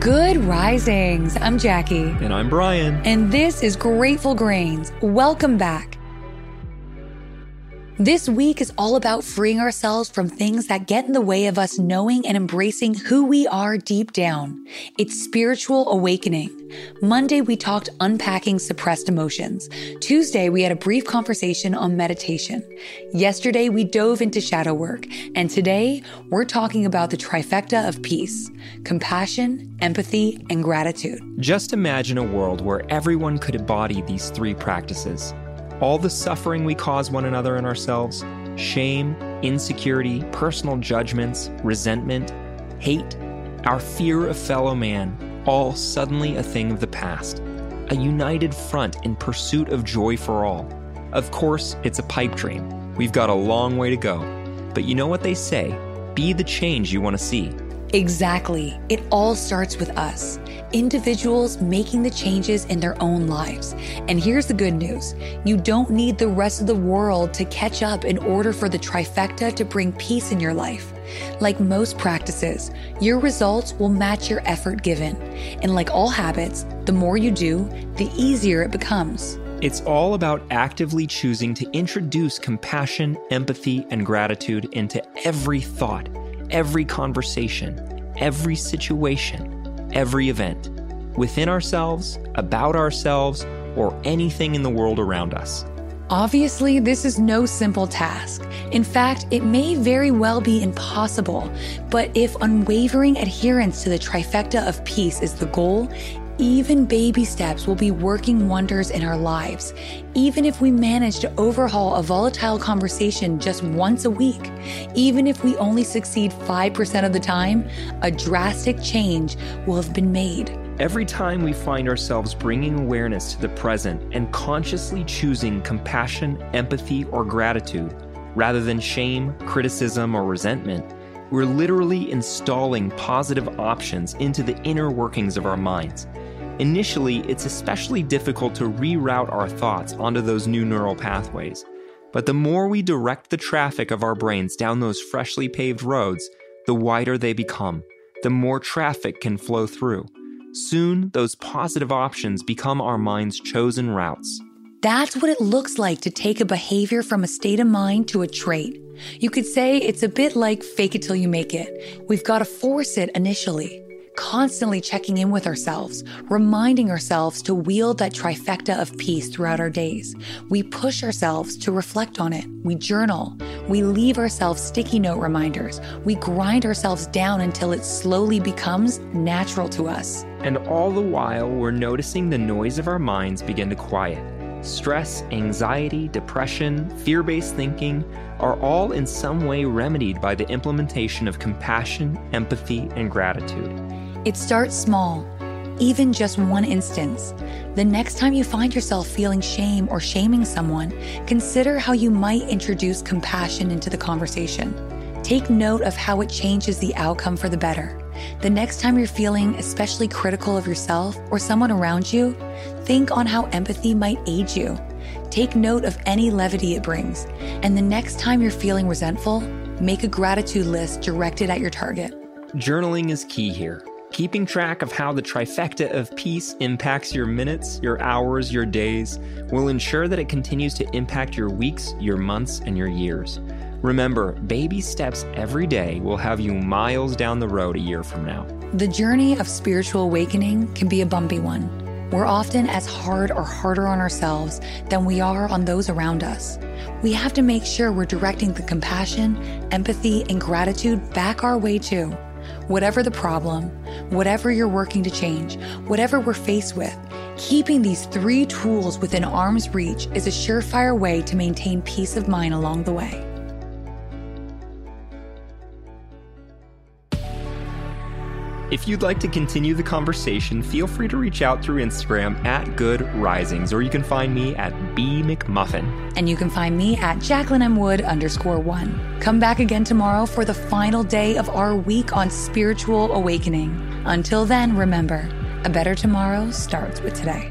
Good risings. I'm Jackie. And I'm Brian. And this is Grateful Grains. Welcome back. This week is all about freeing ourselves from things that get in the way of us knowing and embracing who we are deep down. It's spiritual awakening. Monday, we talked unpacking suppressed emotions. Tuesday, we had a brief conversation on meditation. Yesterday, we dove into shadow work. And today, we're talking about the trifecta of peace compassion, empathy, and gratitude. Just imagine a world where everyone could embody these three practices all the suffering we cause one another and ourselves shame, insecurity, personal judgments, resentment, hate, our fear of fellow man all suddenly a thing of the past. A united front in pursuit of joy for all. Of course, it's a pipe dream. We've got a long way to go. But you know what they say be the change you want to see. Exactly. It all starts with us, individuals making the changes in their own lives. And here's the good news you don't need the rest of the world to catch up in order for the trifecta to bring peace in your life. Like most practices, your results will match your effort given. And like all habits, the more you do, the easier it becomes. It's all about actively choosing to introduce compassion, empathy, and gratitude into every thought every conversation, every situation, every event, within ourselves, about ourselves, or anything in the world around us. Obviously, this is no simple task. In fact, it may very well be impossible. But if unwavering adherence to the trifecta of peace is the goal, even baby steps will be working wonders in our lives, even if we manage to overhaul a volatile conversation just once a week. Even if we only succeed 5% of the time, a drastic change will have been made. Every time we find ourselves bringing awareness to the present and consciously choosing compassion, empathy, or gratitude, rather than shame, criticism, or resentment, we're literally installing positive options into the inner workings of our minds Initially, it's especially difficult to reroute our thoughts onto those new neural pathways. But the more we direct the traffic of our brains down those freshly paved roads, the wider they become, the more traffic can flow through. Soon, those positive options become our mind's chosen routes. That's what it looks like to take a behavior from a state of mind to a trait. You could say it's a bit like fake it till you make it. We've got to force it initially constantly checking in with ourselves, reminding ourselves to wield that trifecta of peace throughout our days. We push ourselves to reflect on it. We journal. We leave ourselves sticky note reminders. We grind ourselves down until it slowly becomes natural to us. And all the while, we're noticing the noise of our minds begin to quiet. Stress, anxiety, depression, fear based thinking are all in some way remedied by the implementation of compassion, empathy, and gratitude. It starts small, even just one instance. The next time you find yourself feeling shame or shaming someone, consider how you might introduce compassion into the conversation. Take note of how it changes the outcome for the better. The next time you're feeling especially critical of yourself or someone around you, think on how empathy might aid you. Take note of any levity it brings. And the next time you're feeling resentful, make a gratitude list directed at your target. Journaling is key here. Keeping track of how the trifecta of peace impacts your minutes, your hours, your days will ensure that it continues to impact your weeks, your months, and your years. Remember, baby steps every day will have you miles down the road a year from now. The journey of spiritual awakening can be a bumpy one. We're often as hard or harder on ourselves than we are on those around us. We have to make sure we're directing the compassion, empathy, and gratitude back our way too. Whatever the problem, whatever you're working to change, whatever we're faced with, keeping these three tools within arm's reach is a surefire way to maintain peace of mind along the way. If you'd like to continue the conversation, feel free to reach out through Instagram at Good Risings, or you can find me at B McMuffin. And you can find me at Jacqueline M. Wood underscore one. Come back again tomorrow for the final day of our week on spiritual awakening. Until then, remember, a better tomorrow starts with today.